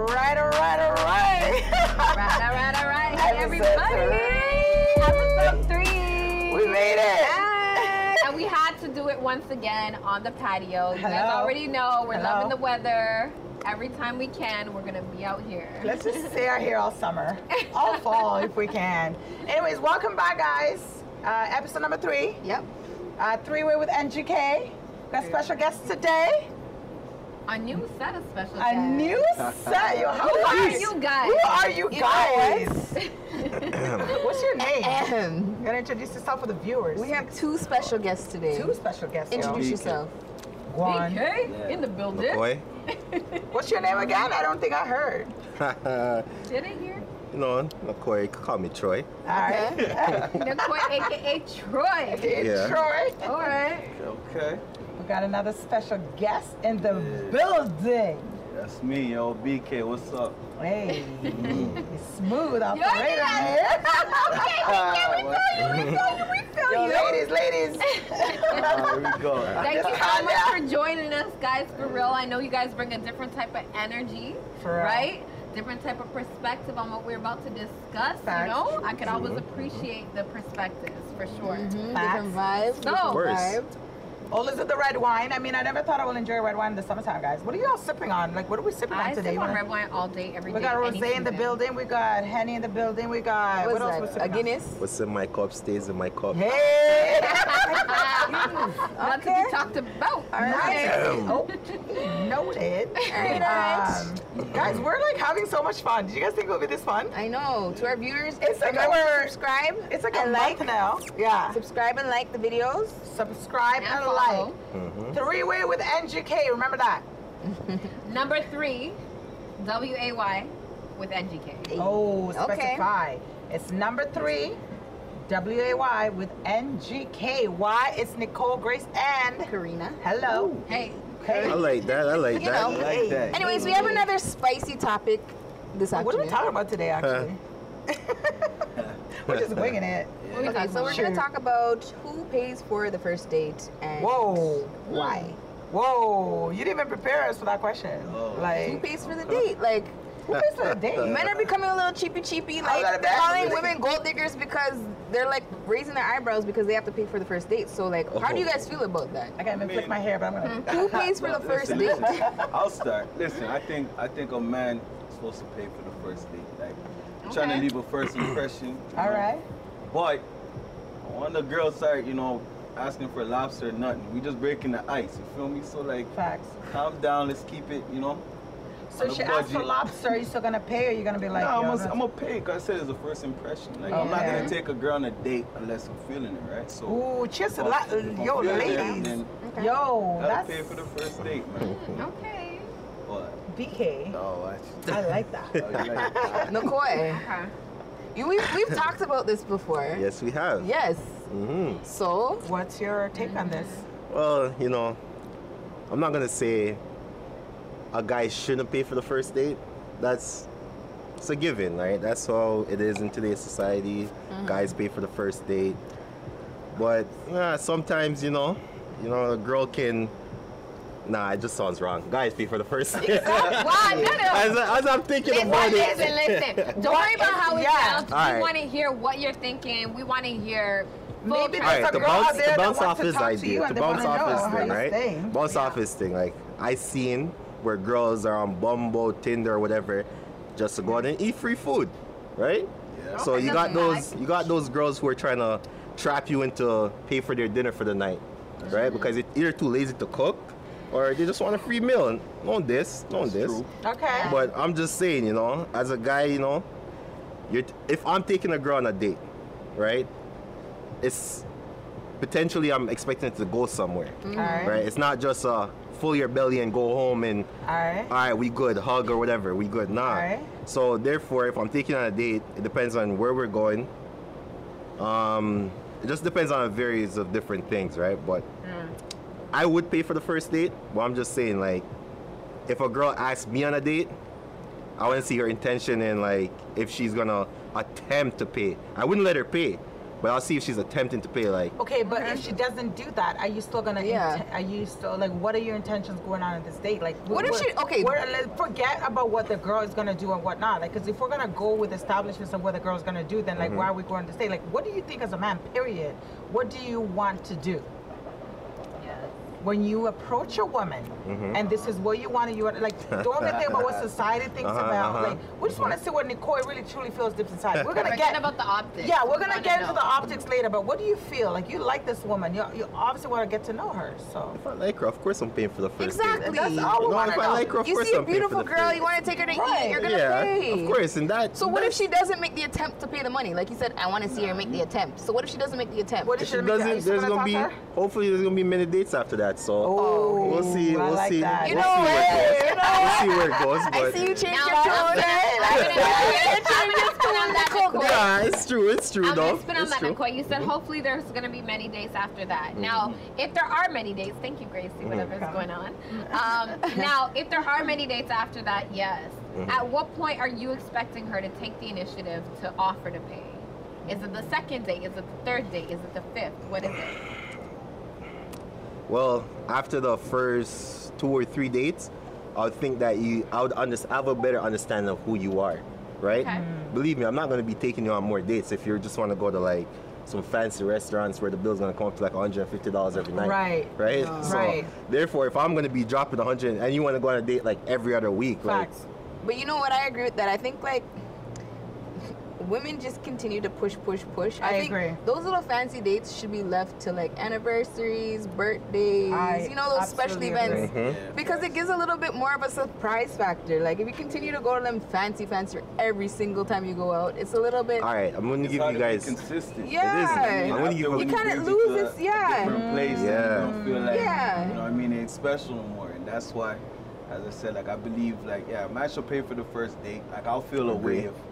Right, all right, all right. All right, all right, all right. Hey, everybody. Episode three. We made it. And we had to do it once again on the patio. You guys already know we're Hello. loving the weather. Every time we can, we're gonna be out here. Let's just stay out here all summer, all fall if we can. Anyways, welcome back, guys. Uh, episode number three, Yep. uh, three way with NGK. Got special guests today. A new set of special A new set. Yo, how Who are nice. you guys? Who are you You guys? What's your name? Ahem. You gotta introduce yourself for the viewers. We have two special guests today. two special guests. yo. Introduce yourself. One. BK in the building. Boy. What's your name again? I don't think I heard. Did it here? you know, McCoy, call me Troy. All right. Nicole, aka Troy. Okay, Yeah. Troy. All right. Okay, We got another special guest in the building. that's me, yo, BK. What's up? Hey, smooth operator yeah. here. What? Yo, ladies, ladies. Ah, here we go. Thank you so much for joining us, guys. For real, I know you guys bring a different type of energy, For real. right? Different type of perspective on what we're about to discuss. Facts. You know, I could always appreciate the perspectives for sure. Mhm, Different vibes. So- different Worse. Vibe. Oh, is it the red wine? I mean, I never thought I would enjoy red wine in the summertime, guys. What are y'all sipping on? Like, what are we sipping I on today? I sip on red wine all day, every day. we got rosé in the season. building. We got henny in the building. We got What's what else? we that? sipping A on? Guinness? What's in my cup stays in my cup. Hey. Not to Okay. be talked about. Nice. Damn. Oh, noted. Alright, alright. Um, guys, we're like having so much fun. Did you guys think it would be this fun? I know. To our viewers, It's like remember our- subscribe. It's like a and like. now. Yeah. Subscribe and like the videos. Subscribe And and, follow. Like. Mm-hmm. Three way with NGK. Remember that. Number three, W A Y with NGK. Oh, Okay. specify. It's number three. W A Y with NGK. Why? It's Nicole Grace and Karina. hello. Hey, Hey. I like that. I like You that. know. I like that. Anyways, we have another spicy topic this afternoon. What are we talking about today, actually? We're just winging it. what Okay, so we're about? gonna talk about who pays for the first date and Whoa. why. Whoa. You didn't even prepare us for that question. Oh. Who pays for the date? Like, who pays for the date? men are becoming a little cheapy cheapy, I gotta like calling women gold diggers because they're like raising their eyebrows because they have to pay for the first date. So, like, how do you guys feel about that? I can't even flick my hair, but I'm gonna. Hmm. Who pays for the first listen, date? listen. I'll start. Listen, I think I think a man is supposed to pay for the first date. Like trying to leave a first impression. All right. All But on the girl side, you know, asking for lobster or nothing. We just breaking the ice. You feel me? So like, Facts. calm down. Let's keep it. You know. So on a she asked for lobster. Are you still gonna pay, or you gonna be like? no, I'm gonna, I'm gonna pay. Cause I said it's a first impression. Like I'm not gonna take a girl on a date unless I'm feeling it, right? So. Ooh, cheers to if la- I'm- if I'm yo, feeling it, ladies. Then Yo, gotta that's pay for the first date, man. Okay. What? BK. Oh, I like that. Oh, you like that? Nicoy, Okay. you we've, we've talked about this before. Yes, we have. Yes. hmm So, What's your take on this? Well, you know, I'm not gonna say a guy shouldn't pay for the first date. That's it's a given, right? That's how it is in today's society. Guys pay for the first date, but yeah, sometimes you know, you know, a girl can. Nah, it just sounds wrong. Guys pay for the first date. Why? No, no. as, as I'm thinking Listen, about listen, it. listen. Don't worry about how it Yeah. sounds. All We right. want to hear what you're thinking. We want to hear. Maybe All right, there's to a girl out bounce, there to bounce wants off to his talk to you idea, and to they bounce wanna off know his thing, right? think. Bounce Yeah. off his thing. Like I seen where girls are on Bumble, Tinder, or whatever, just to go out and eat free food, right? Yeah. So you got that's those, you got those girls who are trying to trap you into pay for their dinner for the night, right? Because it, either too lazy to cook, or they just want a free meal. No this, no That's this. true. Okay. But I'm just saying, you know, as a guy, you know, you're if I'm taking a girl on a date, right? It's potentially I'm expecting it to go somewhere, All right. right? It's not just uh, full your belly and go home and All right. all right, we good, hug or whatever, we good. Nah. Alright. So therefore, if I'm taking on a date, it depends on where we're going. Um, it just depends on a various of different things, right? But I would pay for the first date, but I'm just saying, like, if a girl asks me on a date, I want to see her intention and like if she's gonna attempt to pay. I wouldn't let her pay, but I'll see if she's attempting to pay. Like, Okay, but if she doesn't do that, are you still gonna? Yeah. int- are you still like? What are your intentions going on at this date? Like, What if she- okay. We're, forget about what the girl is gonna do and whatnot. Like, because if we're gonna go with establishments of what the girl's gonna do, then like, mm-hmm. why are we going to stay? Like, what do you think as a man? Period. What do you want to do? When you approach a woman, Mm-hmm. and this is what you want, to you want like don't get think about what society thinks Uh-huh, about. uh-huh. Like we just want to see what Nicole really truly feels deep inside. We're gonna Forget get about the optics. yeah, we're gonna wanna get into the optics later, but what do you feel? Like you like this woman. You, you obviously want to get to know her. So if I like her, of course I'm paying for the first date. Exactly. that's all we You want if to I know. like her, of You course see a I'm paying beautiful girl, first you want to take her to Right. eat, you're gonna yeah, pay. of course, and that. So what if she doesn't make the attempt to pay the money? Like you said, I want to see her make the attempt. So what if she doesn't make the attempt? What If if she she doesn't, doesn't, there's gonna be hopefully there's gonna be many dates after that. So Oh, we'll see, I we'll like see, that. You we'll know see where what? it goes. We'll see where it goes. I see you change your I'm tone. I'm gonna- I'm gonna spin on that, Nicole. yeah, it's true, it's true, I'm though. gonna spin on It's that, true. You said mm-hmm. hopefully there's gonna be many days after that. Mm-hmm. Now, if there are many days, thank you, Gracie, mm-hmm. whatever's going on. Um, now, if there are many dates after that, yes. At what point are you expecting her to take the initiative to offer to pay? Is it the second date? Is it the third date? Is it the fifth? What is it? Well, after the first two or three dates, I would think that you, I would under, have a better understanding of who you are, right? Okay. Mm. Believe me, I'm not gonna be taking you on more dates if you just want to go to like some fancy restaurants where the bill's gonna come up to like 150 dollars every night. Right. Right. so Right. therefore, if I'm gonna be dropping 100 and you want to go on a date like every other week, Facts. But you know what? I agree with that. I think like women just continue to push, push, push. I think agree. Those little fancy dates should be left to like anniversaries, birthdays, I you know, those special events. agree. Mhm. Because it gives a little bit more of a surprise factor. Like if you continue to go to them fancy, fancy every single time you go out, it's a little bit. all right, I'm gonna It's give you guys. consistent. Yeah. I'm gonna give you- when You kinda lose to this- a yeah. different place, Yeah. You don't feel like, Yeah. you know what I mean? It ain't special no more. And that's why, as I said, like, I believe, like, yeah, a man should pay for the first date. Like, I'll feel a way if a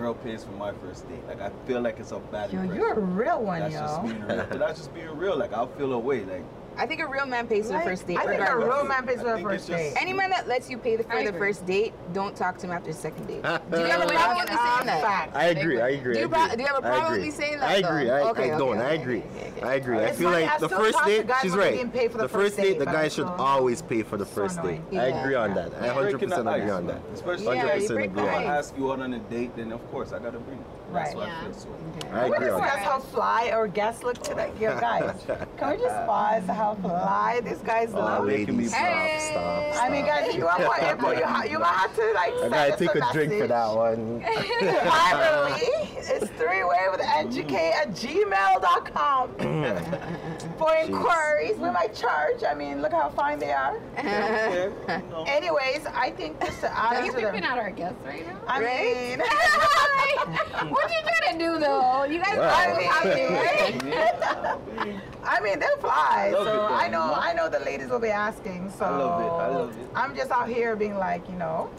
girl pays for my first date. Like, I feel like it's a bad Yo, impression. you're a real one, That's just being real. But that's just being real. Like, I'll feel a way. Like, I think a real man pays for Like, the first date. I think a regardless. real man pays for I the think first it's just- date. Any man that lets you pay the, for I the agree. first date, don't talk to him after the second date. I Do you have a problem with me saying that? fact. agree. I agree. I Do you agree. pro- do you have a I problem with agree. me saying that, I agree. though? I, Okay, I don't. okay, I okay, agree. okay, okay. I agree. I It's feel funny, I like the still first talk to date, guys she's when they right. didn't pay for the the first first date, date, the but guy I should uh-huh. always pay for the first date. annoying. I Yeah. agree on that. I Yeah. 100% breaking agree on man. that. Especially Yeah, you 100% break the if on I ice. that. ask you out on a date, then of course I gotta bring it. That's Right. what Yeah. I feel. So. I Can we agree on discuss that. how fly our guests look today? Yo, guys, can we just pause how fly these guys Oh, look? ladies, stop, Hey. stop, stop. I mean, guys, you want more info, you, ha- you might have to like I gotta take a drink for that one. Privately, it's three-way with ngk at gmail.com. For inquiries, we might charge. I mean, look how fine they are. Okay, you. Anyways, I think just to add Are you to picking out our guests right now? I Right? mean, what are you trying to do though? You guys Wow. are happy, right? I mean, they're fly. love So it, I know. I know the ladies will be asking. So I love it, I love it. I'm just out here being like, you know,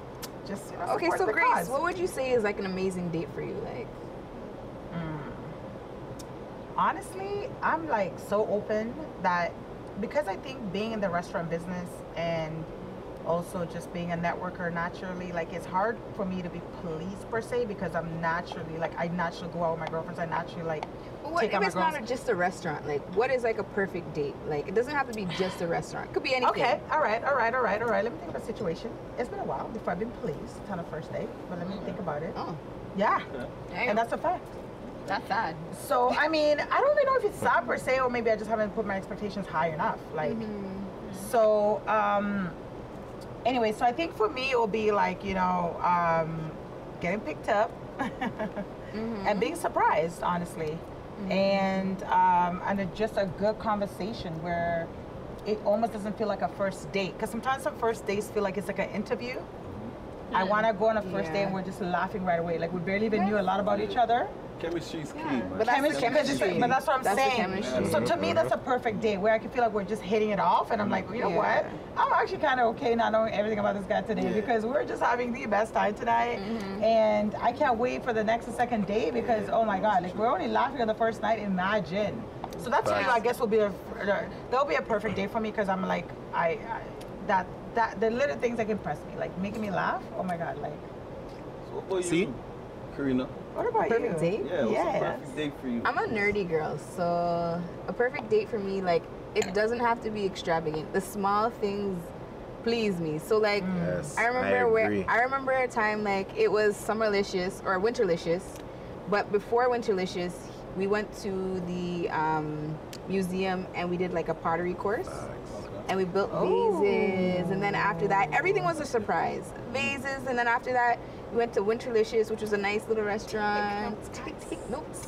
just you know, Okay, so the Grace, cause. what would you say is like an amazing date for you? Like, honestly, I'm like so open that because I think being in the restaurant business and also just being a networker naturally, like it's hard for me to be police per se because I'm naturally like I naturally go out with my girlfriends. I naturally like what take if out my it's girls. not just a restaurant? Like, what is like a perfect date? Like, it doesn't have to be just a restaurant. It could be anything. Okay, all right, all right, all right, all right. Let me think of a situation. It's been a while before I've been pleased on a first date, but let me mm. think about it. Oh, Yeah, Damn, and that's a fact. That's sad. So I mean, I don't even know if it's sad per se, or maybe I just haven't put my expectations high enough. Like, so um, anyway, so I think for me it will be like you know, um, getting picked up and being surprised, honestly, and um, and just a good conversation where it almost doesn't feel like a first date because sometimes some first dates feel like it's like an interview. I want to go on a first date and we're just laughing right away. Like we barely even knew a lot about each other. Chemistry's key, Yeah, man. but that's chemistry, chemistry. but that's what I'm That's saying. So to me, that's a perfect date where I can feel like we're just hitting it off, and I'm like, you know Yeah. what? I'm actually kind of okay not knowing everything about this guy today Yeah. because we're just having the best time tonight, mm-hmm. and I can't wait for the next and second day because oh my god, like we're only laughing on the first night. Imagine. So that's you know, I guess will be a there'll be a perfect day for me because I'm like I, I that that the little things that can impress me, like making me laugh. Oh my god, like So what about See? you? Karina. What about Perfect you? date? Yeah, what's Yes. a perfect date for you? I'm a nerdy girl, so a perfect date for me, like, it doesn't have to be extravagant. The small things please me. So like, Yes, I remember agree. where I remember a time like it was Summerlicious or Winterlicious, but before Winterlicious, we went to the um, museum and we did like a pottery course. And we built vases, and then after that, everything was a surprise. Vases, and then after that, we went to Winterlicious, which was a nice little restaurant. Take, take notes.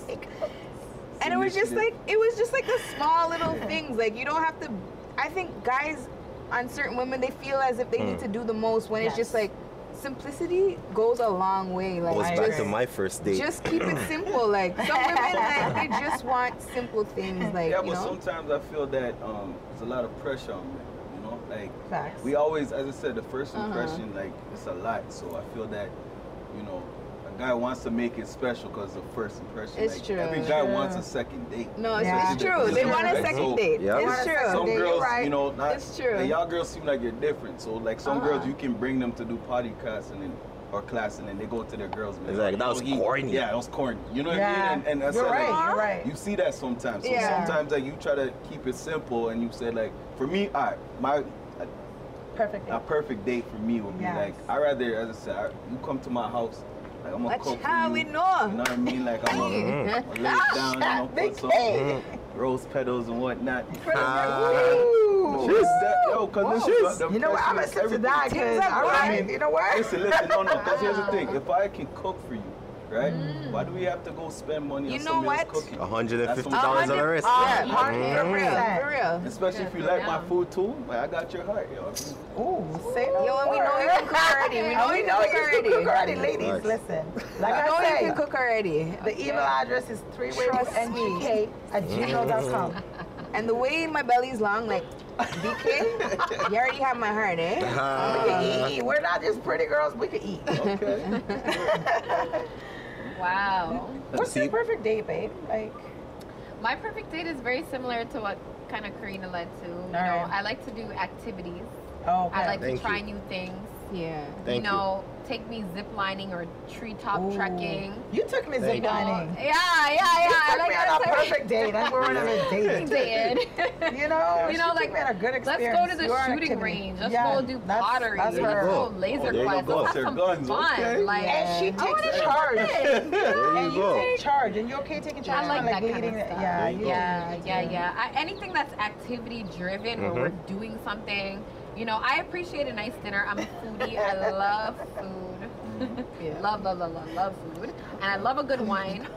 And it was just like it was just like the small little things. Like you don't have to. I think guys on certain women they feel as if they need to do the most when it's just like simplicity goes a long way. Like Goes I back just, to my first date. just keep it simple. Like some women like they just want simple things. Like yeah, you but know. sometimes I feel that um, there's a lot of pressure on men. You know, like Facts. we always, as I said, the first Uh-huh. impression, like it's a lot. So I feel that, you know, a guy wants to make it special because the first impression. It's like, true. Every guy True. wants a second date. No, it's, Yeah. it's true. They want a Right? second So- date. Yeah. It's true. Some date, girls, right. you know, not, It's true. like, y'all girls seem like you're different. So like some girls, Uh-huh. you can bring them to do potty class and then or class and then they go to their girls. man, It's like, that was he- corny. Yeah, that was corny. You know what yeah. I mean? And, and that's you're like, right. You're right. you see that sometimes. So Yeah. sometimes like you try to keep it simple and you say like, for me, I my a, Perfect. a perfect date for me would be Yes. like I rather, as I said, I, you come to my house, like I'm gonna cook how you. we know. You know what I mean? Like I'm gonna. I'm gonna lay it down, you know, Big put some rose petals and whatnot. Ah. Ooh. Just that, yo, cause this is the You know what? I'm gonna sit to that are all right. You know what? Listen, listen, no, no, because here's the thing. If I can cook for you, right? Why do we have to go spend money You on know somebody else what? cooking? $150 That's at what a I'm saying. Yeah, Uh, for real, for real. Especially if you Yeah, like my food too, like I got your heart, yo. Ooh, say no Yo, and we know you can cook already. We know Oh, we you know can you cook can cook already. already, ladies. Nice. Listen, like I I, know you can cook already. the email address is three way Trust ngk at gmail.com. And the way my belly's long, like BK, you already have my heart, eh? We Uh, can eat. We're not just pretty girls. We can eat. Okay. Wow. What's See- your perfect date, babe? Like, My perfect date is very similar to what kind of Karina led to. You know, Alright. I like to do activities. oh, okay. I like Thank to try you. new things. Yeah. Thank you know, take me zip lining or treetop Ooh. trekking. You took me Thank zip you. Oh, lining. Yeah, yeah, yeah. You I took like me on a type of- perfect date. and we were on a I date. did. You know, You know, like, took me a good Let's go to the Your shooting activity. range. Let's Yeah, go do that's- pottery. That's Let's go Oh, laser there you quest. go. Let's have some guns, fun. okay. Like, And she I takes wanna charge. do this. There you and you go. take charge, and you're okay taking charge. I like for, that kind of stuff. Yeah, There you you go. Yeah, yeah, yeah. Anything that's activity driven where we're mm-hmm. doing something. You know, I appreciate a nice dinner. I'm a foodie. I love food. Yeah. love, love, love, love, love food. And I love a good wine.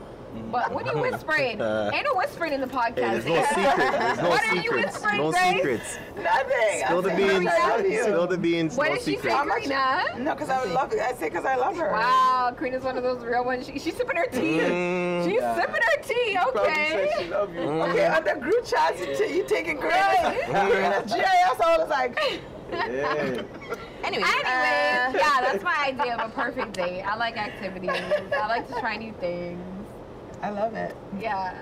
But what are you whispering? Ain't no whispering in the podcast. Hey, there's no secret. There's no What are you secrets. whispering, No Grace? secrets. Nothing. Spill I the said, beans. "Mommy, I love you." Spill the beans. What no did she say, secret. How Karina? No, because I love. I say because I love her. Wow, Karina's one of those real ones. She, she's sipping her tea. Mm. She's sipping her tea. Okay. said she love you. Mm. Okay, on the group chats, you, t- you taking credit. Karina's GIS, I was like, Yeah. Anyway. Anyway, uh, yeah, that's my idea of a perfect date. I like activities. I like to try new things. I love it. Yeah.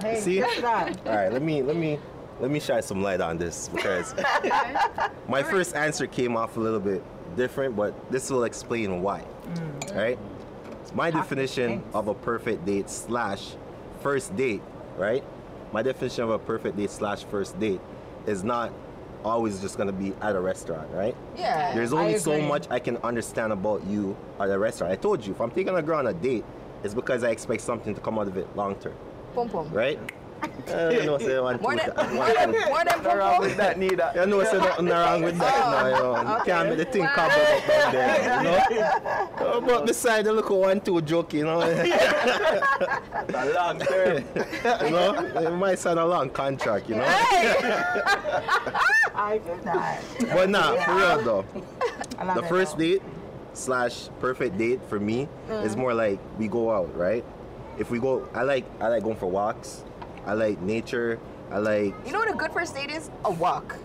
Hey, See? good job. All right, let me let me let me shine some light on this because my first answer came off a little bit different, but this will explain why. Mm. Right? My definition thanks. of a perfect date slash first date, right? My definition of a perfect date slash first date is not always just gonna be at a restaurant, right? Yeah. There's only so much I can understand about you at a restaurant. I told you, if I'm taking a girl on a date, it's because I expect something to come out of it long term, Pum pum. right? I know, say one, More two, than, th- more than, more than Nothing pum wrong pum. with that, neither. You know, say nothing wrong with that. No, you, know. Oh, you can't make the thing Wow. come up down there, you know. but beside the little one, two joke, you know. A long term. you know, it might sound a long contract, you know. I did not. But nah, for real though. The first date slash perfect date for me is mm. more like we go out, right? If we go, I like I like going for walks. I like nature. I like You know what a good first date is? A walk.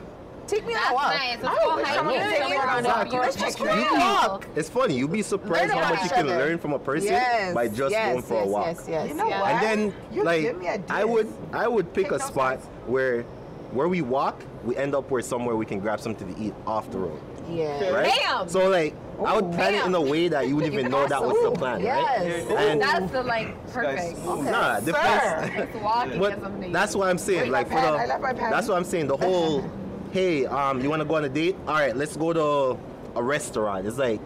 Take me on a walk. nice. Let's I go wish hiking. someone would take me on a Exactly. walk. Let's just You go can walk. It's funny. You'd be surprised Learn how much you can other. learn from a person Yes, by just yes, going for a yes, walk. Yes, yes, You know yes. what? And then, You like, give me I would, I would pick Take a spot notes. where, where we walk, we end up where somewhere we can grab something to eat off the road, Yeah. right? Damn. So like, I would plan it in a way that you wouldn't even know that was the plan, Yes. right? And That's the like perfect. smooth. nah, the Sir. place, It's walking But is amazing. that's what I'm saying. Wait, like for the, I left my pen. that's what I'm saying. The whole, hey, um, you want to go on a date? All right, let's go to a restaurant. It's like,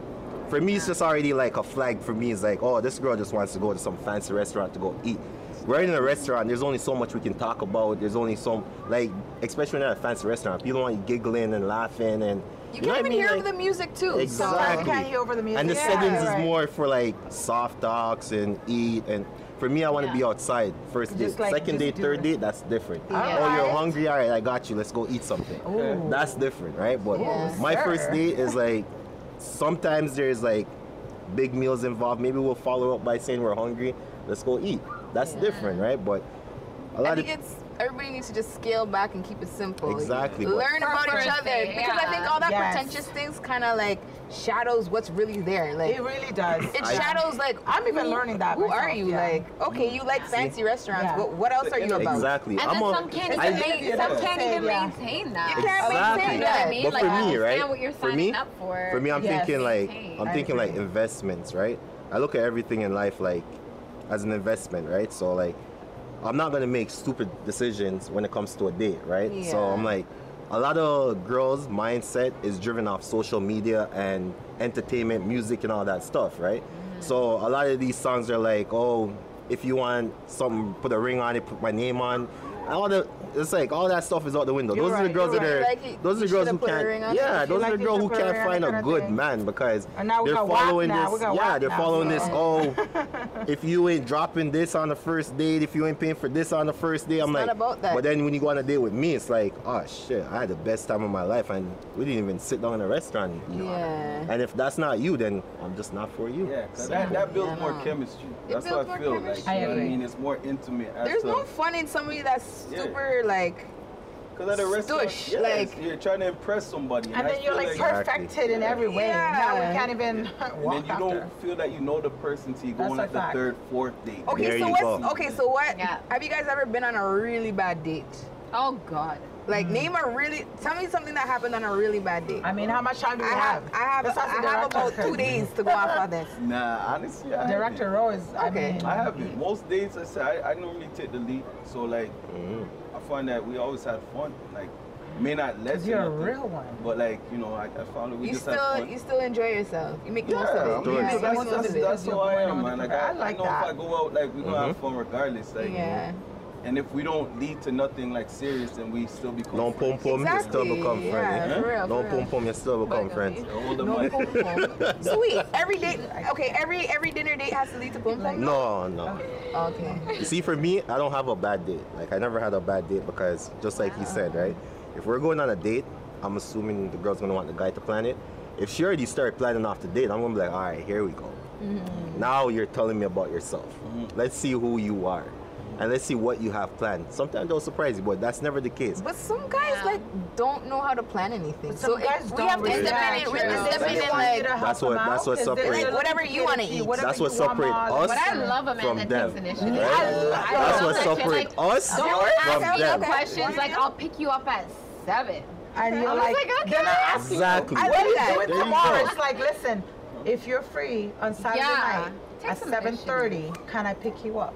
for me, it's just already like a flag. For me, it's like, oh, this girl just wants to go to some fancy restaurant to go eat. We're in a restaurant. There's only so much we can talk about. There's only so like, especially when at a fancy restaurant, people want you giggling and laughing and. You know can't what I even mean? hear Like- over the music too. Sometimes Exactly. you can't hear over the music. And the Yeah, settings right. is more for like soft talks and eat. And for me, I want to Yeah. be outside first date. Just like- Second just date, third it. date, that's different. Yeah. Oh, you're hungry? All right, I got you. Let's go eat something. Ooh. That's different, right? But Yes. my Sir. first date is like sometimes there's like big meals involved. Maybe we'll follow up by saying we're hungry. Let's go eat. That's different, right? But a lot think of it's everybody needs to just scale back and keep it simple. Exactly, Learn For about each other date, because I think all that Yes. pretentious things kind of like shadows what's really there. Like It really does. it I- shadows like I'm even who- learning that Who myself, are you? yeah. Like okay, you like fancy restaurants, Yeah. but what else are you about? exactly. And I'm then a- some can't I- even, ma- some can't even Yeah. maintain that. You can't Exactly. maintain You know what I that. mean? But like, for me, right? what you're For me, up for. For me, I'm Yes. thinking like I'm thinking like investments, right? I look at everything in life like as an investment, right? So like I'm not gonna make stupid decisions when it comes to a date, right? Yeah. So I'm like a lot of girls' mindset is driven off social media and entertainment, music, and all that stuff, right? Mm-hmm. So a lot of these songs are like, oh, if you want something, put a ring on it, put my name on. All the it's like all that stuff is out the window. You're those are the girls you're that right. are Like those are the girls who should've put a ring can't. Yeah, those like are the girls who should put a can't find a good thing. man because now we they're following this. Yeah, they're following this. Oh, if you ain't dropping this on the first date, if you ain't paying for this on the first date, I'm It's like, not about that. But then when you go on a date with me, it's like, oh shit, I had the best time of my life, and we didn't even sit down in a restaurant. and eat. Yeah. And if that's not you, then I'm just not for you. Yeah, 'cause that, that builds Yeah, more no. chemistry. It That's builds what I feel chemistry. like. You know I what I mean, it's more intimate. As There's to, no fun in somebody that's Yeah. Super like Because at a restaurant, Stush, yes, like- you're trying to impress somebody. And I then you're feel like Exactly. perfected in every way. Yeah. Now we can't even And walk then you after. don't feel that you know the person till you go on a like the fact. third, fourth date. Okay, There so you what's go. okay, so what Yeah. have you guys ever been on a really bad date? Oh God. Like name a really tell me something that happened on a really bad day. I mean, how much time do we I have I have Let's I have director, about two days to go off of this. Nah, honestly, I Director haven't. Rose. I Okay. mean, I haven't. Most days, I say I, I normally take the lead. So like, Mhm. I find that we always had fun. Like, may not let you you're a real one. But like, you know, I, I found that we You just had still fun. you still enjoy yourself. You make the most of it. I. Yeah, that's, you that's, make that's, that's who I going am, man. Like, I, I like I know that. if I go out, like, we're gonna have Mhm. fun regardless. Like, Yeah. And if we don't lead to nothing like serious, then we still become No pom friends. pom, you still Exactly, become yeah, friends. for real, No pom pom, you still become But, friends. Yeah, No mic. pom pom. Sweet. Every date okay, every every dinner date has to lead to pom pom? No, no. Oh, okay. You see, for me, I don't have a bad date. Like, I never had a bad date because, just like he said, right? If we're going on a date, I'm assuming the girl's gonna want the guy to plan it. If she already started planning off the date, I'm gonna be like, all right, here we go. Mm-hmm. Now you're telling me about yourself. Mm-hmm. Let's see who you are. And let's see what you have planned. Sometimes they'll surprise you, but that's never the case. But some guys Yeah. like don't know how to plan anything. But so some guys we don't have to really step in like and you. step in and want you like to help That's what- them that's out, what 'cause they're- separate- they're Like, whatever you wanna eat. whatever That's what separates want, separate Mom. us But I love a man from that them. takes initiative. Right? I That's love what that shit. separates Like, us Don't from ask me them. questions like I'll pick you up at seven. And you're I was like, like, okay. then I ask you, Exactly. what I are you like doing tomorrow? It's like, listen, if you're free on Saturday Yeah. night Take at 7.30, can I pick you up?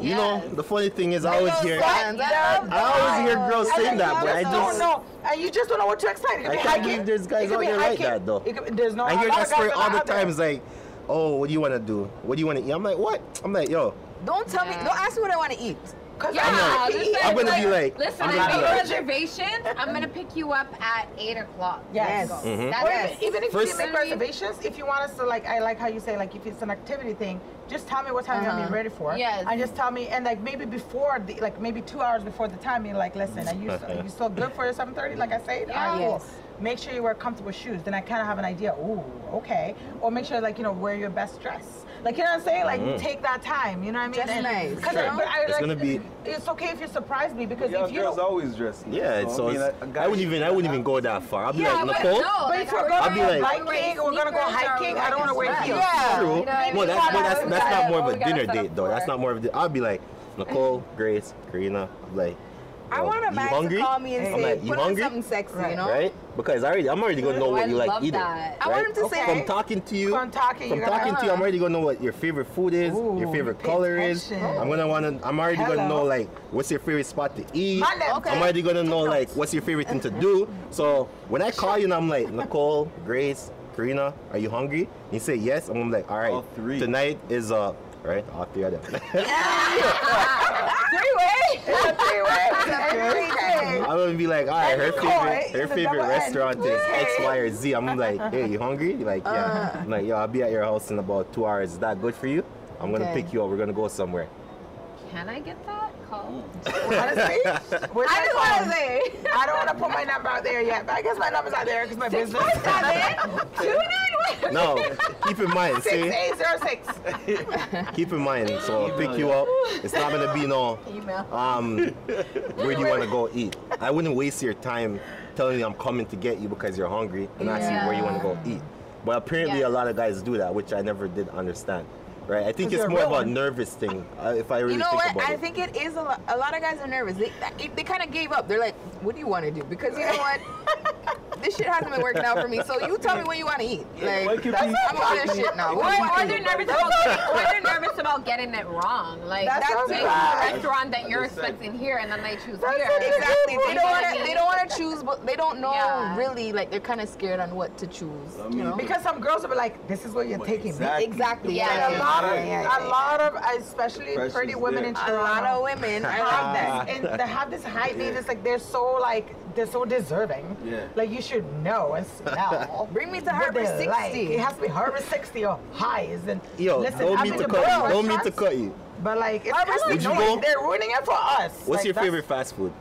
You know, the funny thing is, I always hear, Yes. I always hear girls And saying that, but I just don't know. And you just don't know what to expect. It could I be can't hiking. believe there's guys It out be there like that, though. Could, there's no. I a hear lot that story all the out time. It's like, oh, what do you want to do? What do you want to eat? I'm like, what? I'm like, yo, Don't tell me don't ask me what I want to eat. 'Cause Yeah, I'm like- not listen, eating. I'm gonna be like- listen, I'm I made be a reservation. I'm gonna pick you up at eight o'clock. Yes. Let's go. Mhm. That's Or it. even, even if you First- didn't make reservations, if you want us to like, I like how you say like, if it's an activity thing, just tell me what time you're Uh-huh. gonna be ready for. Yes. And just tell me, and like maybe before, the, like maybe two hours before the time, you're like, listen, are you are you still good for your 7:30? Like I said, Yeah. All right, cool. Yes. Make sure you wear comfortable shoes. Then I kind of have an idea. Ooh, okay. Or make sure like you know wear your best dress. Like you know what I'm saying? Like Mhm. take that time. You know what I mean? Dress nice. Because Sure. but I, It's like, gonna be- It's okay if you surprise me because Young if you girls always dress. nice. yeah. So, I mean, it's- a- a guy I wouldn't even, I wouldn't even go that far. I'll be Yeah, like, Nicole. no, But like, if we're are going we I'll be like- biking we're gonna go hiking, I don't wanna wear heels. Yeah. True. You know what I Well, that's, that's, that's not more of a dinner date, though. That's not more of a. I'll be like, Nicole, Grace, Karina. Like, I want a man hungry? to call me and I'm say, like, you put on something sexy, Right. you know? Right? Because I already, I'm already gonna know what I you like eating. that. I want him to say- From talking to you, From talking, from you're gonna- talking to you, I'm already gonna know what your favorite food is, your favorite pay color is. I'm gonna wanna, I'm already gonna know like what's your favorite spot to eat. Okay. I'm already gonna know like what's your favorite thing to do. So when I call you and I'm like, Nicole, Grace, Karina, are you hungry? You say yes, and I'm like, all right, All three. tonight is uh, right, all three of them. Three way. Three-way. I'm gonna be like, all right, her And favorite, McCoy her is favorite double N. restaurant is X, Okay. Or Z. I'm like, hey, you hungry? You're like, yeah. I'm like, yo, I'll be at your house in about two hours. Is that good for you? I'm gonna Okay. pick you up. We're gonna go somewhere. Can I get that call? Honestly, I just want to say. I don't want to put my number out there yet, but I guess my number's out there because my business. No, keep in mind, Six see, eight zero six. keep in mind. So I'll Email pick you you. up. It's not gonna be no, Email. um, where do you wanna go eat? I wouldn't waste your time telling you I'm coming to get you because you're hungry and asking you where you wanna go eat. But apparently Yeah. a lot of guys do that, which I never did understand. Right? I think it's more of a nervous thing. Uh, if I really You know think what? about I it. think it is a lot. A lot of guys are nervous. They they, they kind of gave up. They're like, "What do you want to do?" Because you know what? this shit hasn't been working out for me. So you tell me what you want to eat. Why Like, can't that's not I'm over this shit now. Or, What do you or they're nervous about getting, or they're nervous about getting it wrong. Like That that's sounds like restaurant that you're expecting here, and then they choose That's here. Exactly. They don't want to. They don't want to choose, but they don't know Yeah. really. Like they're kind of scared on what to choose. I you know? Because some girls will be like, "This is what you're Well, taking exactly. me." exactly. Yeah. And a lot of, yeah, yeah, a lot of, especially Pressures pretty women in there. A Toronto, lot of women are have like that. this, and they have this height need. It's like they're so like they're so deserving. Yeah. Like you should know and smell. Bring me to what Harbor 60. like. It has to be Harbor 60 or Hy's. And Yo, listen, don't I've mean been to to cut you. Don't mean to cut you. But like, it's Harbor kind of you go? They're ruining it for us. What's Like, your favorite fast food?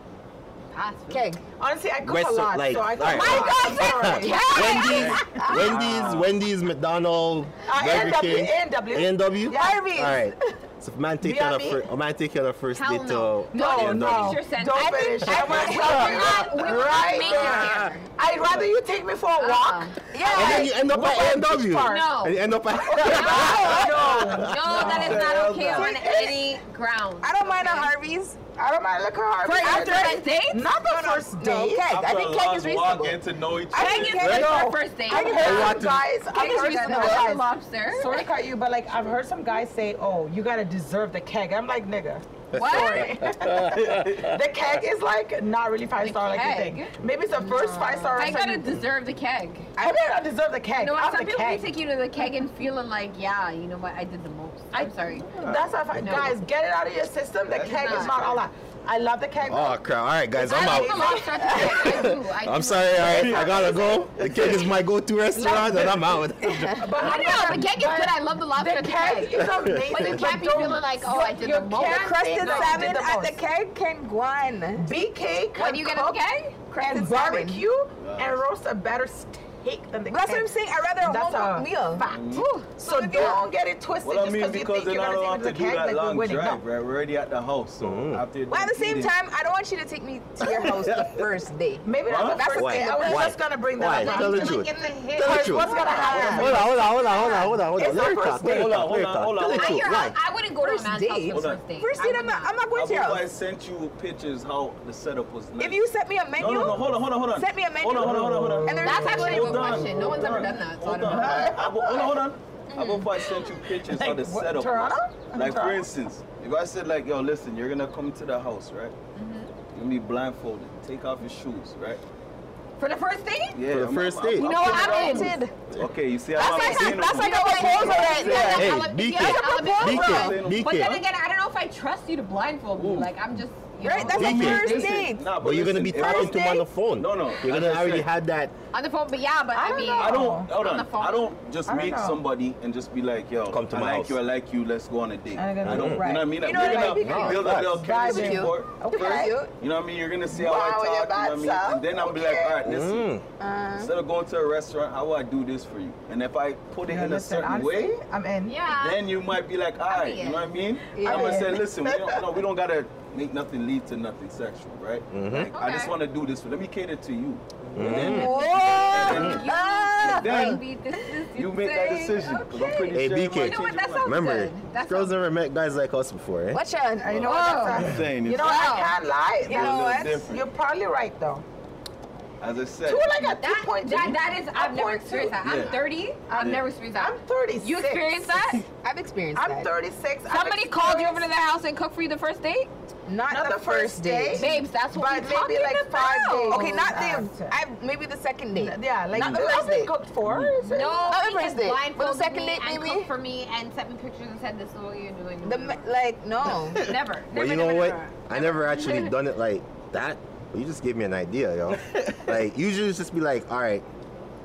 Fast food. Keg. Honestly, I cook Restaurant, a lot, like- so I cook alright. a lot. My God, Sorry. Wendy's, Wendy's, Wendy's, McDonald's, Uh, Burger A&W, King, A&W. A&W. Yeah. Harvey's. All right. So if man take you on a B&B? first, a man take you on a first Hell date no. to No, A&W. no. Finish your sentence. Don't I finish. think- I I want think to we will not- we will not Right make there. it here. I'd rather you take me for a uh-uh. walk. Uh-uh. Yeah. And then you end up What at about A&W. Beach Park? No. And you end up at No, No. no, that is not Hell okay no. on any ground. I don't mind a okay? Harvey's. I don't mind liquor hard. For after a date? Not the No, no, first no, date. keg. I think a keg long is walk, reasonable. getting to know each I other. think it's Right? good for a first date. I've I heard want some guys. I've Keg is reasonable. guys. Lobster. Sorry to cut you, but like I've heard some guys say, "Oh, you gotta deserve the keg." I'm like, nigga. What? Sorry. the keg is like not really five The star like you think. Maybe it's the first five star. I gotta restaurant. deserve the keg. I may not deserve the keg. You know I'm what? Some the people keg. can take you to the keg and feeling like, yeah, you know what? I did the most. I'm sorry. That's not fine. No. Guys, get it out of your system. The That's keg is not. not all that. I love the keg. Oh crap! All right, guys, I'm I out. lobster at. I do. I I'm sorry. All right, I gotta go. The keg is my go-to restaurant, and I'm out. But I don't know, the keg is good. I love the lobster The at the keg keg. is amazing. But you can't be don't- feeling like, oh, I did you the most. can't Crusted think that you salmon did the at the most. keg can go on. BK When you get at the keg? Crusted and salmon. barbecue and roast a better steak than the That's keg. what I'm saying. I'd rather a That's home a cooked meal. fact. Ooh. So if you- don't get it twisted Well, I just mean, because you think you're I gonna don't take have it to to do the keg that like we're winning. drive, No. right? We're already at the house, so Mhm. after Well, at the same eating- time, I don't want you to take me to your house the first day. Maybe Huh? not the That's first the Why? day. I was Why? just gonna bring Why? that up. Tell the Like, truth. the head. Tell the truth. What's gonna happen? Hold on, hold on, hold on, hold on, hold on, hold on. It's Let her the first talk. Let her date. talk. Let her Hold on, hold on, Tell the hold on. Truth. hear, Why? I wouldn't go to a First man's date. house for the first date. First I date, would I'm not, not. I'm not How going to your about I sent you pictures how the setup was nice? If you sent me a menu, No, no, no, hold on, hold on, hold on. Send me a menu. Hold on, hold on, hold on, hold on. And there's That's actually a good question. No one's hold ever done that, so I Hold don't on. know. How about- Hold on, hold on. How about if I sent you pictures how Like the what, setup Toronto? was? Like for instance, if I said like, yo, listen, you're gonna come to the house, right? Mm-hmm. You're gonna be blindfolded. Take off your shoes, right? For the first date? Yeah. For the I'm- first I'm- date. You know what? putting I'm it in. out. Okay, you see how That's I'm like a- saying that's like a proposal right there. Hey, Ele- BK. yeah, elevate BK. bro. BK. But then again, I don't know if I trust you to blindfold me. Like I'm just. You Right, know, that's a BK. first Listen, date. Nah, But you're gonna be talking to him on the phone. No, no, You're gonna I already said. had that. on the phone, but yeah, but I I, mean, know. I don't. Hold On on. the phone? I don't just I don't meet know. somebody and just be like, yo, Come to I my like house. you. I like you. Let's go on a date. I gotta I don't. right. You know what I mean? You know We're what I gonna mean? build a little chemistry Cute. for Okay. first. You know what I mean? You're gonna see how I your talk. You know what I bad mean? self. And then I'll be like, all right, listen. Mm. Uh, Instead of going to a restaurant, how would I do this for you? And if I put it in a certain way, I'm in. yeah. then you might be like, all right, you know what I mean? I'm gonna say, listen, we don't, we don't gotta make nothing lead to nothing sexual, right? Mhm. Like, I just want to do this. For, let me cater to you. And then, Whoa! and then- Ah! then Maybe this is you make that decision. decision. 'cause I'm pretty Hey, sure BK. You know what, that your sounds mind. Remember, good. That girls sounds- never met guys like us before, eh? Watch out. You know what? Whoa. I'm saying You it's know, Wow. I can't lie. You know what? You're probably right though. As I said, Two like a two That, point that, that is, I've never 2.2. experienced that. I'm Yeah. 30. I've I'm- never experienced that. I'm 36. You experienced that? I've experienced that. I'm that. 36. I've Somebody called you over to experienced- the house and cooked for you the first date? Not, Not the, the first first date. date. Babes, that's what But we're maybe talking like about. five days. Okay, not After. the. I maybe the second date. Yeah, like Not the the first first date date. cooked for. Mm-hmm. No, Not the first just date. blindfolded But the second me date, and maybe? cooked for me and sent me pictures and said, this is what you're doing. The like no. never. Well, never, you know never, what? never. I never actually done it like that. But you just gave me an idea, yo. like usually it's just be like, all right,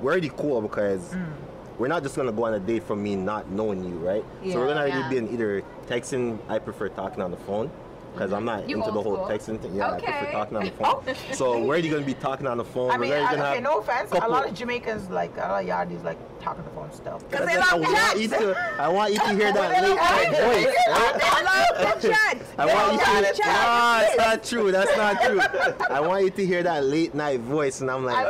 we're already cool because Mm. we're not just gonna go on a date from me not knowing you, right? so we're gonna Yeah. be in either texting. I prefer talking on the phone. Because I'm not You into the whole school. texting thing. Yeah, I Okay. prefer talking on the phone. Oh. so where are you gonna be talking on the phone. I mean, I, okay, no offense. A lot of Jamaicans, like a lot of Yardis, like talking on the phone stuff. Because they I love want you to, I want you to hear that late night voice. right? Love the chat. I want you to. Nah, it's not true. That's not true. I want you to hear that late night voice, and I'm like,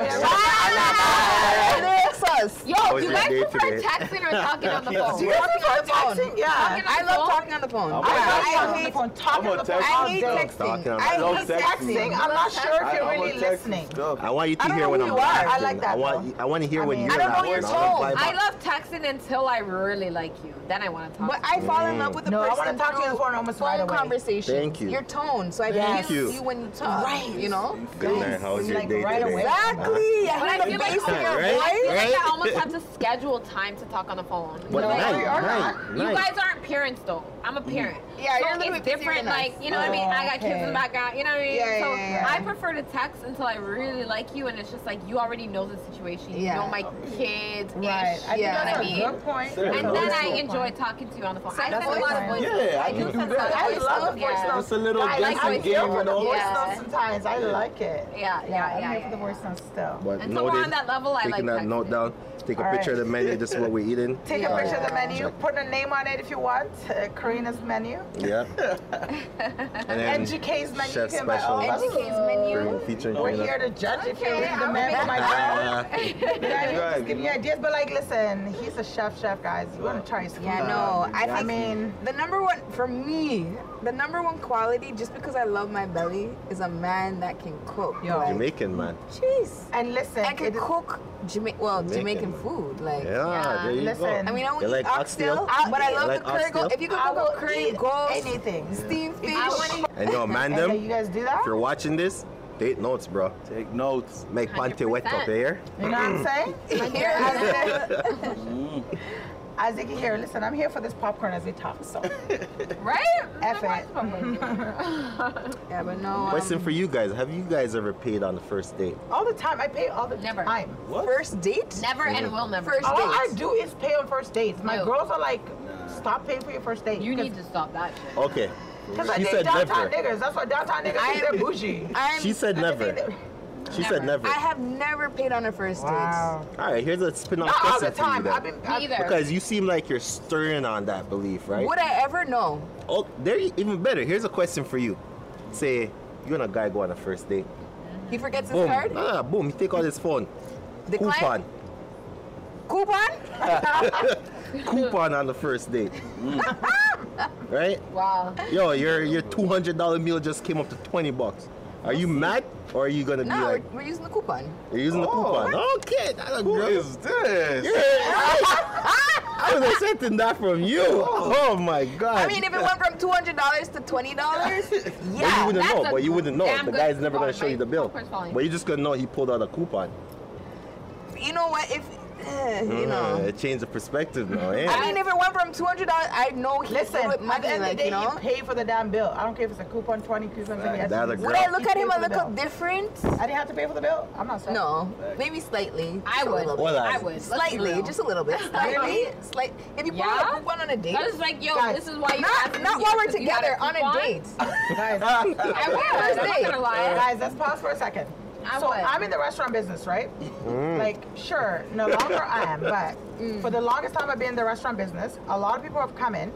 I mean, it is us. Yo, How was you guys prefer texting or talking on the phone? Do you want to Talking on the texting? Yeah. I love talking on the phone. I'm I a love talking on the hate, phone. Talking I'm on the phone I hate texting. Talking on the I phone. hate Love texting. Texting, I'm not sure if you're I'm really listening. I want you to hear when I'm you are. laughing. I like that, I want, I want to hear when you're I don't know your I tone. I love texting until I really like you. Then I want to talk. But I fall in love with the No, I wanna talk to you on the through phone almost right away. conversations. Thank you. Your tone, so I can feel you. you when you talk. Right. You know. Good man. How was your day today? away. Exactly. I But I hear the feel like, bass in your Right? I voice. Like Right? I almost have to schedule time to talk on the phone. But No, night, you're night. You guys aren't parents though. I'm a parent. Yeah, so you're a little it's bit different. than. Like you know what I mean. I got kids in the background. You know what I mean. Yeah, so yeah, yeah. I prefer to text until I really like you, and it's just like you already know the situation. You Yeah. know my kids. Right. ish, I you know what that's I a mean. good point. And then a I good enjoy talking to you on the phone. I That's send a a lot good of voice. Yeah, I I do do send that. a lot of I voice love notes. voice notes. It's a little I like guessing game, notes. you know? voice Yeah. notes sometimes. I like it. Yeah, Yeah, yeah, I'm here for the voice notes still. But And so we're on that level. I taking like that note down. Take a All picture of the menu. This is what we're eating. Take Yeah. a picture of the menu, put a name on it if you want. Uh, Karina's menu. Yeah. and then NGK's menu. chef you special. all of NGK's menu. featuring We're Karina. here to judge if you Okay, read the I'm menu, ready. my girl. Ah, You know what I mean? Right. Just give me ideas. But like, listen, he's a chef, chef, guys. You want to try his food? Yeah, no. I I mean, the number one for me, the number one quality, just because I love my belly, is a man that can cook. Yo. Like, Jamaican man. Jeez. and listen, I can it is- cook Jama- well Jamaican. Jamaican food. Like Yeah, there you listen. go. I mean, I don't eat like oxtail, oxtail? but I love eat. the curry Like goat. If you could I cook a curry eat goat, anything. steamed fish, I wanna- And yo, man, And then them. you guys do that? If you're watching this, take notes, bro. Take notes. Make pante wet up 100%. here. You know what I'm saying? Mm. Here, as, you can hear, listen, I'm here for this popcorn as we talk. So, Right? F it. yeah, but no. um, Question for you guys: Have you guys ever paid on the first date? all the time, I pay all the Never. time. What? first date. Never and will never. First All date. I do is pay on first dates. My No. girls are like, stop paying for your first date. You need to stop that shit. Okay. Because I She date said downtown never. niggas. That's why downtown niggas I think they're am- bougie. I'm, She said I just never. Think She said never. I have never paid on a first date. Wow. All right, here's a spin-off Not all question the for you time. I've been. Me I've- either. Because you seem like you're stirring on that belief, right? Would I ever know? Oh, there you even better. Here's a question for you. Say you and a guy go on a first date. He forgets his card. Ah, boom. You take out his phone. Decline. Coupon. Coupon. Coupon on the first date. right? Wow. Yo, your your two hundred dollar meal just came up to twenty bucks. Are you mad or are you gonna be like we're, we're using the coupon. you're using the coupon. Oh. coupon? Okay, that's a Who girl. is this? I was expecting that from you. Oh. oh my god. I mean, if it went from two hundred dollars to twenty dollars, yeah. But you wouldn't that's know. But you wouldn't know. The guy's never gonna show you the bill. But you just gonna know he pulled out a coupon. You know what? If eh, you know. Uh, it changed the perspective now. Eh? I mean, if it went from two hundred dollars, I know he Listen, did with at the money, end of the day, you know. you pay for the damn bill. I don't care if it's a coupon, 20 coupons. Right, yes, that a do. Would I look You at him for a little different? I didn't have to pay for the bill. I'm not saying. No, maybe slightly. I would. Well. I would. Slightly, just a little bit. Slightly, slight. If you pull Yeah? a coupon on a date, I was like, yo, Guys, this is why you not not while we're because you had together on a date. Guys, I would. I'm not gonna lie. guys, let's pause for a second. I so would. I'm in the restaurant business, right? Mm. Like, sure, no longer I am, but mm. for the longest time I've been in the restaurant business, a lot of people have come in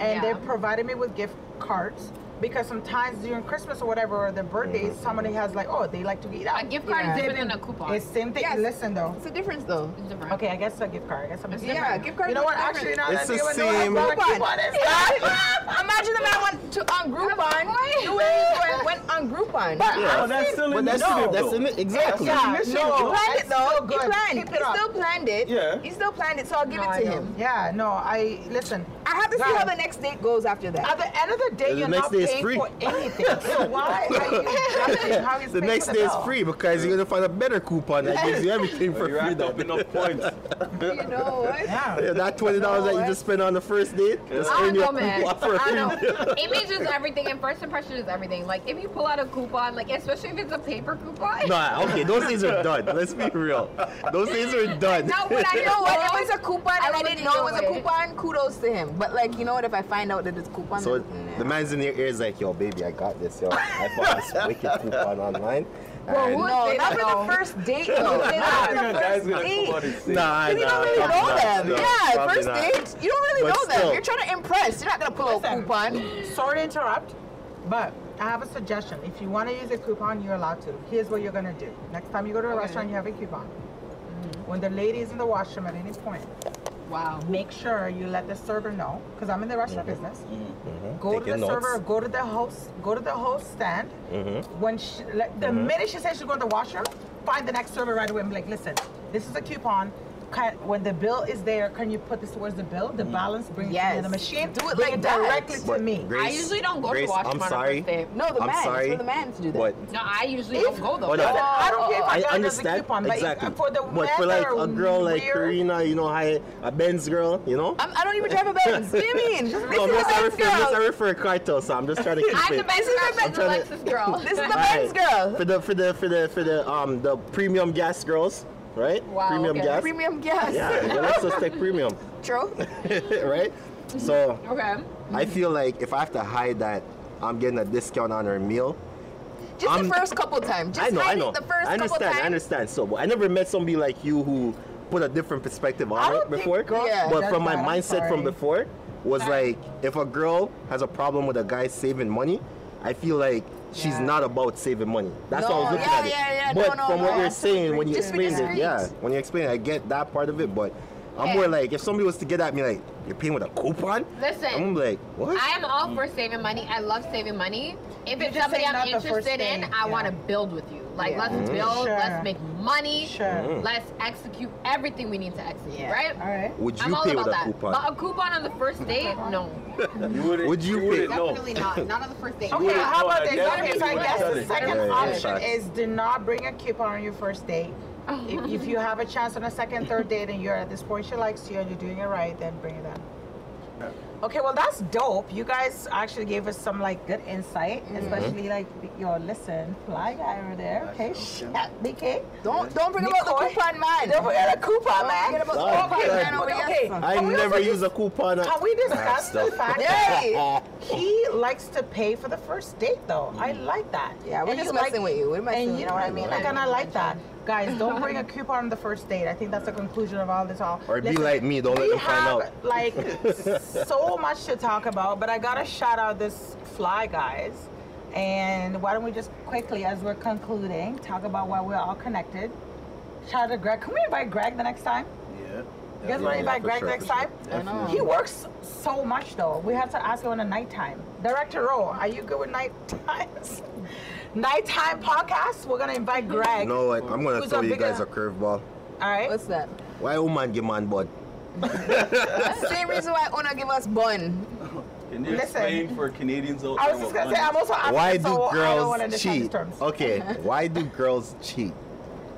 and Yeah. they provided me with gift cards because sometimes during Christmas or whatever or their birthdays, mm-hmm. somebody has like, oh, they like to eat out. A gift card Yeah. is different than a coupon. It's the same thing. Yes. Listen though. It's a difference though. It's different. Okay, I guess a gift card. I guess I'm It's Yeah, different. gift card. You know is what? different. Actually, now It's that the you even know same. what a Groupon. coupon is. Imagine the man went to on Groupon. Right. The way he went, went on Groupon. But Yeah. Oh, that's still But in that's the it. scope, That's in it. Exactly. Yeah, Listen, no, He planned it though. still He planned. He it up. still planned it. Yeah. He still planned it, so I'll give it to him. Yeah, no, I listen. I have to see how the next date goes after that. At the end of the day, The you're next not day is paying free. for anything. So why are you judging how he's The next day is free because you're gonna find a better coupon that gives you everything for You free. racked up That, enough points. You know what? Yeah. Yeah, that twenty dollars that you just spent on the first date, just I earn you know, a man. coupon for free know. Image is everything, and first impression is everything. Like if you pull out a coupon, like especially if it's a paper coupon. Nah, okay, those days are done. Let's be real. Those days are done. Now, when I know what? If Well, it's a coupon and I would didn't look know it was a coupon, kudos to him. But like, you know what? If I find out that it's coupon, So then, the man's in your ears like, yo, baby, I got this, yo. I found this wicked coupon online. Well, and- who- no, say not that for though. the first date though. I Not for think the a guy's first gonna date. come out and say, Nah, You nah, don't really probably know not, them. no, yeah, probably first not. date. You don't really But know them. still. You're trying to impress. You're not gonna pull out Listen. coupon. Sorry to interrupt, but I have a suggestion. If you want to use a coupon, you're allowed to. Here's what you're gonna do. Next time you go to a Okay. restaurant, you have a coupon. Mm-hmm. When the lady is in the washroom at any point, Wow. make sure you let the server know, because I'm in the restaurant business. Mhm. Go to the notes. server, go to the host, go to the host stand. Mhm. When she, the minute she says she's going to the washroom, find the next server right away and be like, listen, this is a coupon. Can, when the bill is there, can you put this towards the bill? The balance, bring it Yes. to the machine. Do it like it that. directly to me. Grace, I usually don't go to Grace, washroom I'm sorry. first date. No, the I'm man. sorry, It's for the man to do that. But No, I usually If- don't go though. Hold on. I don't care if I a girl does a understand coupon, but exactly. for the but for like a girl like weird- Karina, you know, hi, a Benz girl, you know. I'm, I don't even drive a Benz. what do you mean? This No, is I'm the just I Benz refer, just I girl. refer cartel, so I'm just trying to keep I'm the it. best girl. I'm She's the trying girl. This is the Benz girl. For the for the for the for the um the premium gas girls, right? Wow, Premium okay. gas. Premium gas. Yeah, the Lexus take Premium, True. right? So Okay. I feel like if I have to hide that I'm getting a discount on her meal, Just I'm- the first couple times. Just I know, I know. the first I understand, couple times. I understand. So, but I never met somebody like you who put a different perspective on don't it think before. girls Yeah. But from my mindset from before was Sorry. like, if a girl has a problem with a guy saving money, I feel like she's Yeah. not about saving money. That's No, how I was looking yeah, at it. yeah, yeah. But No, no, from what no. you're saying, when you Just be explained it, yeah, when you explain it, I get that part of it. But I'm Yeah. more like, if somebody was to get at me like, you're paying with a coupon, Listen. I'm like, what? I am all for saving money. I love saving money. If You're it's just somebody I'm not the first interested in, I yeah. want to build with you. Like, Yeah. let's Mhm. build, Sure. let's make money, Sure. Mhm. let's execute everything we need to execute, Yeah. right? All right. Would you I'm all pay about with a that. coupon? But a coupon on the first date, no. You wouldn't, Would you wouldn't pay- know. Definitely not. Not on the first date. Okay, wouldn't how know about that. this? Okay, so I guess the second Yeah, yeah, option facts. is do not bring a coupon on your first date. if, if you have a chance on a second, third date and you're at this point she likes you and you're doing it right, then bring it on. Okay, well that's dope. You guys actually gave us some like good insight, mm-hmm. especially like your listen, fly guy over there. Okay, shit, BK. Don't don't bring about the coupon man. Don't forget a coupon, Don't man. forget about the coupon man over Okay, here. okay. I never also use a coupon. Can we discuss the fact that Hey. he likes to pay for the first date though? I mm. like that. Yeah, we're And just you like- messing with you. We're messing And with you know what I you. mean? Like, and I like that. Guys, don't bring a coupon on the first date. I think that's the conclusion of all this all. Or be like me, don't let them find have, out. like so much to talk about, but I gotta shout out this fly guys. And why don't we just quickly, as we're concluding, talk about why we're all connected. Shout out to Greg. Can we invite Greg the next time? Yeah. You guys want to invite for Greg sure, next sure. time? I know. He works so much though. We have to ask him on the nighttime. Director Ro, are you good with night times? Nighttime podcast? We're gonna invite Greg. You know what? I'm gonna Who's throw you bigger- guys a curveball. All right. What's that? Why woman give man bud? Same reason why Ona give us bun. Can you Listen. explain for Canadians out I was just gonna say I'm money- also African, Why do so I don't girls to cheat? terms. Okay, why do girls cheat?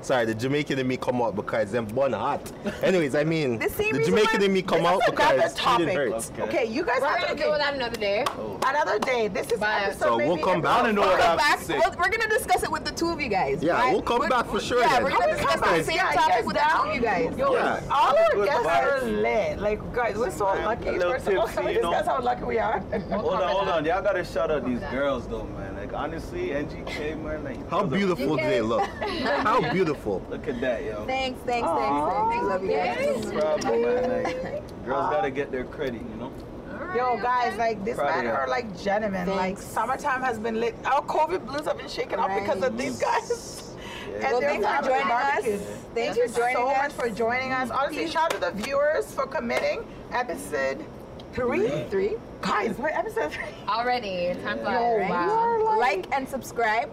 Sorry, the Jamaican in me come out because them bun hot. Anyways, I mean, The same the Jamaican why- in me come This out because cheating topic. hurts. Okay. Okay, you guys We're have to gonna deal with that another day. Oh. another day. This is Bye. episode So we'll come back. episode I know what five. I- Back, sick. we're, we're gonna discuss it with the two of you guys. Yeah, right? we'll come We're- back for sure Yeah, then. we're gonna discuss back. the same Yeah, topic yes, with the two of you guys. Yo, Yeah. all our Good guests vibes. are lit. Like, guys, we're so Man, lucky. a little First of all, can we discuss how lucky we are? Hold on, hold on. Y'all gotta shout out these girls though, man. Like honestly, NGK, man. Like How beautiful do they look? How beautiful. Look at that, yo. Thanks, thanks, Aw. thanks, thanks. Love you guys. No problem, man. Like, girls gotta get their credit, you know. All right. Yo, guys, like this Proud of man you. are like gentlemen. Like summertime has been lit. Our COVID blues have been shaken up because of these guys. Yeah. Well, they're thanks for joining us. barbecues. Thanks Thank for you joining so us. much for joining us. Honestly, shout out to the viewers for committing. Episode three. Three. Guys, what episode three? Already, time flies. Yo, Right. wow. Like, like and subscribe.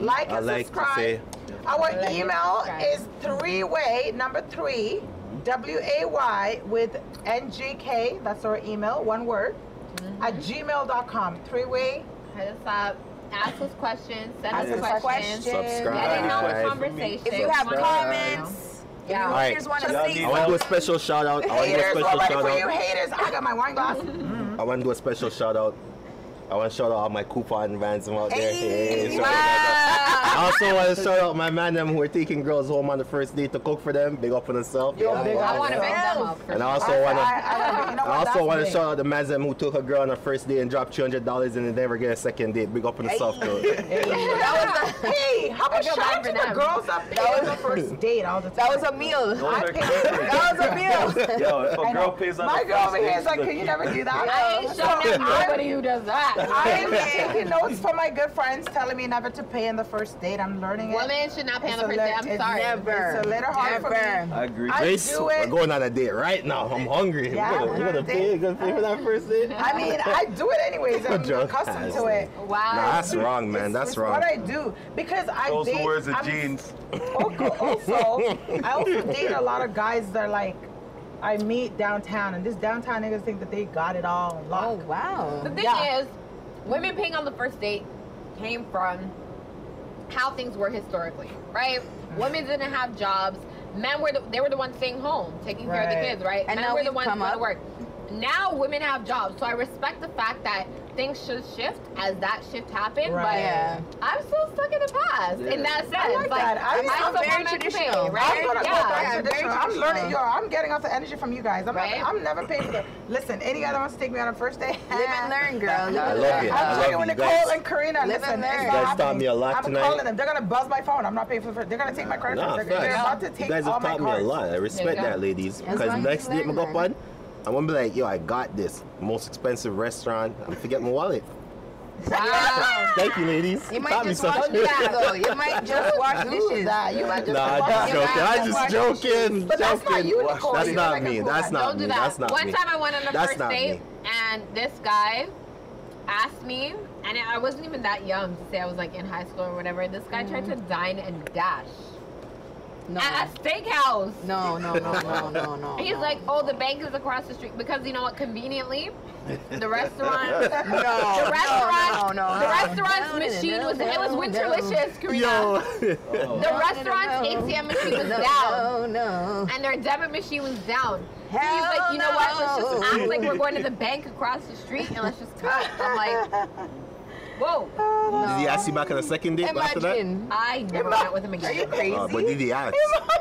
Like I and like to subscribe. Say Our email is three way number three, W A Y with N G K. That's our email, one word, mm-hmm. at gmail.com. Three way. Hit us up. Ask us questions. Send Ask us us questions. questions. Subscribe. Get in on the conversation. If you have Wanna- comments, Yeah. if you Alright. haters want to Y'all say need I want to do a special shout out. I want to do a special shout for you haters. I got my wine glass. I want to do a special shout out. I want to shout out all my coupon vans out there. Hey, shout out. I also want to shout out my man them who are taking girls home on the first date to cook for them. Big up on themselves. Yo, big I want to Yeah. make them up. And I also want to. I, I, you know I also want to shout out the man them who took a girl on the first day and dropped three hundred dollars and they never get a second date. Big up on the South Coast. Hey, how about feel shout bad out to for the them. girls that pay on the first date all the time? that was a meal. Those I paid- That was a meal. Yo, if a I girl pays on My the girl first over here date, is like, can you never do that? I ain't showing up nobody who does that. I'm taking notes from my good friends telling me never to pay in the first date. I'm learning it. Women should not pay on the first date. I'm it's sorry. Never. It's a little hard for me. Never. I agree. I Grace, do we're it. going on a date right now. I'm hungry. Yeah, you we're gonna, you on a gonna pay? You gonna pay for that first date? I mean, I do it anyways. I'm accustomed to it. Wow. Nah, that's wrong, man. That's it's wrong. what I do because I Those date. words of I'm- jeans. Also, also, I also date a lot of guys that are like, I meet downtown, and this downtown niggas think that they got it all Locked. Oh locked. The thing Yeah. is, women paying on the first date came from how things were historically, right? Women didn't have jobs. Men were the, they were the ones staying home, taking care of the kids, right? And Men now were the ones come going to work. Now women have jobs, so I respect the fact that things should shift as that shift happened. Right. But Yeah. I'm still stuck in the past in that sense. I like that. I- I'm I'm very woman to pay, traditional. right? I'm gonna yeah. go back yeah, traditional. I'm learning. Yo, I'm getting off the energy from you guys. I'm, Right? not, I'm never paying for the. Listen, any guy that wants to take me on a first date, Live and learn, girl. Live I and love learn. it. I I'm love checking with Nicole guys. and Karina. Live Listen, and it's learn. You guys taught me a lot I'm tonight. calling them. They're gonna buzz my phone. I'm not paying for the first. They're gonna take my credit Nah, cards. They're, they're facts. about to take You guys have my taught me a lot. I respect that, ladies. Because next as you date I learn, go up learn. on, I'm gonna be like, yo, I got this most expensive restaurant. I'm gonna forget my wallet. Wow. Thank you, ladies. You might Taught me just wash something. dishes though. You might just wash dishes. That you might just. Nah, I'm wash just joking. out. I'm just joking. But that's not joking. you, Nicole. That's not like me. That's not Don't me. do that. That's not One me. time I went on a That's first not date, me. and this guy asked me, and I wasn't even that young to say I was like in high school or whatever. This guy tried to mm-hmm. dine and dash No. at a steakhouse. No, no, no, no, no, no. He's no. like, oh, the bank is across the street because you know what? Conveniently, the restaurant, no, the restaurant, no, no, no. the restaurant's No, machine was it was Winterlicious, Karina. Yo. Oh. The restaurant's ATM machine was down. No, no. and their debit machine was down. Hell he's like, you know what? Let's just act like we're going to the bank across the street and let's just cut. I'm like, whoa. Did he ask you back on the second date after that? Imagine. I never went with him Are you again. crazy? Uh, but did he ask?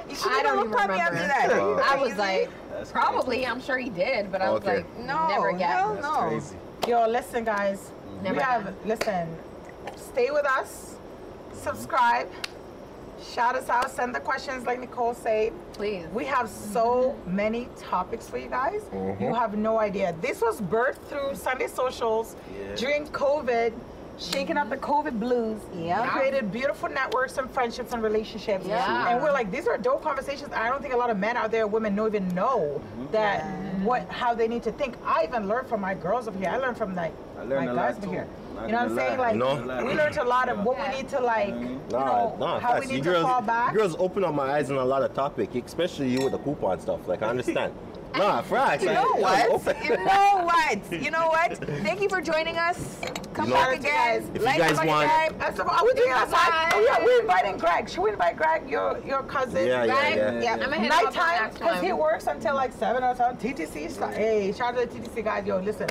he I don't even remember. After that. Wow. you Uh, I was like, That's probably. I'm sure he did, but I was Okay. like, No, never again. hell That's no. crazy. Yo, listen, guys. Never we have listen. Stay with us. Subscribe. Shout us out. Send the questions, like Nicole said. Please. We have so many topics for you guys. Mhm. You have no idea. This was birthed through Sunday socials Yeah. during COVID, shaking up the COVID blues. Yeah. Created beautiful networks and friendships and relationships. Yeah. And we're like, these are dope conversations. I don't think a lot of men out there, women, don't even know mm-hmm. that what how they need to think. I even learned from my girls over here. I learned from like I learned my a guys lot over too. here. You know what I'm saying? Like No. we learned a lot of what we need to like, mm-hmm. you Nah, know, nah, how we need You to girls, fall back. you girls open up my eyes on a lot of topic, especially you with the coupon stuff. Like I understand. nah, facts. You know what? You know what? You know what? Thank you for joining us. Come You know- back again. If you Like, guys want- subscribe. That's the, are we doing outside? Oh yeah, Bye. we're inviting Greg. Should we invite Greg, your your cousin? Yeah, yeah, Right? yeah. Yeah, I'm gonna hit him up nighttime because he works until like seven or something. TTC, sta- hey, shout out to the TTC guys, yo, listen,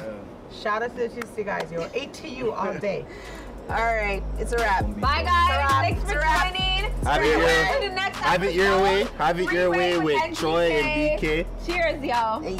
shout out to the TTC guys, yo, ATU all day. All right, it's a wrap. Bye, guys. wrap. Thanks for It's a joining. Have it your- tuned to the next Have it your way. Have it your way with NGK. Troy and BK. Cheers, y'all. Hey.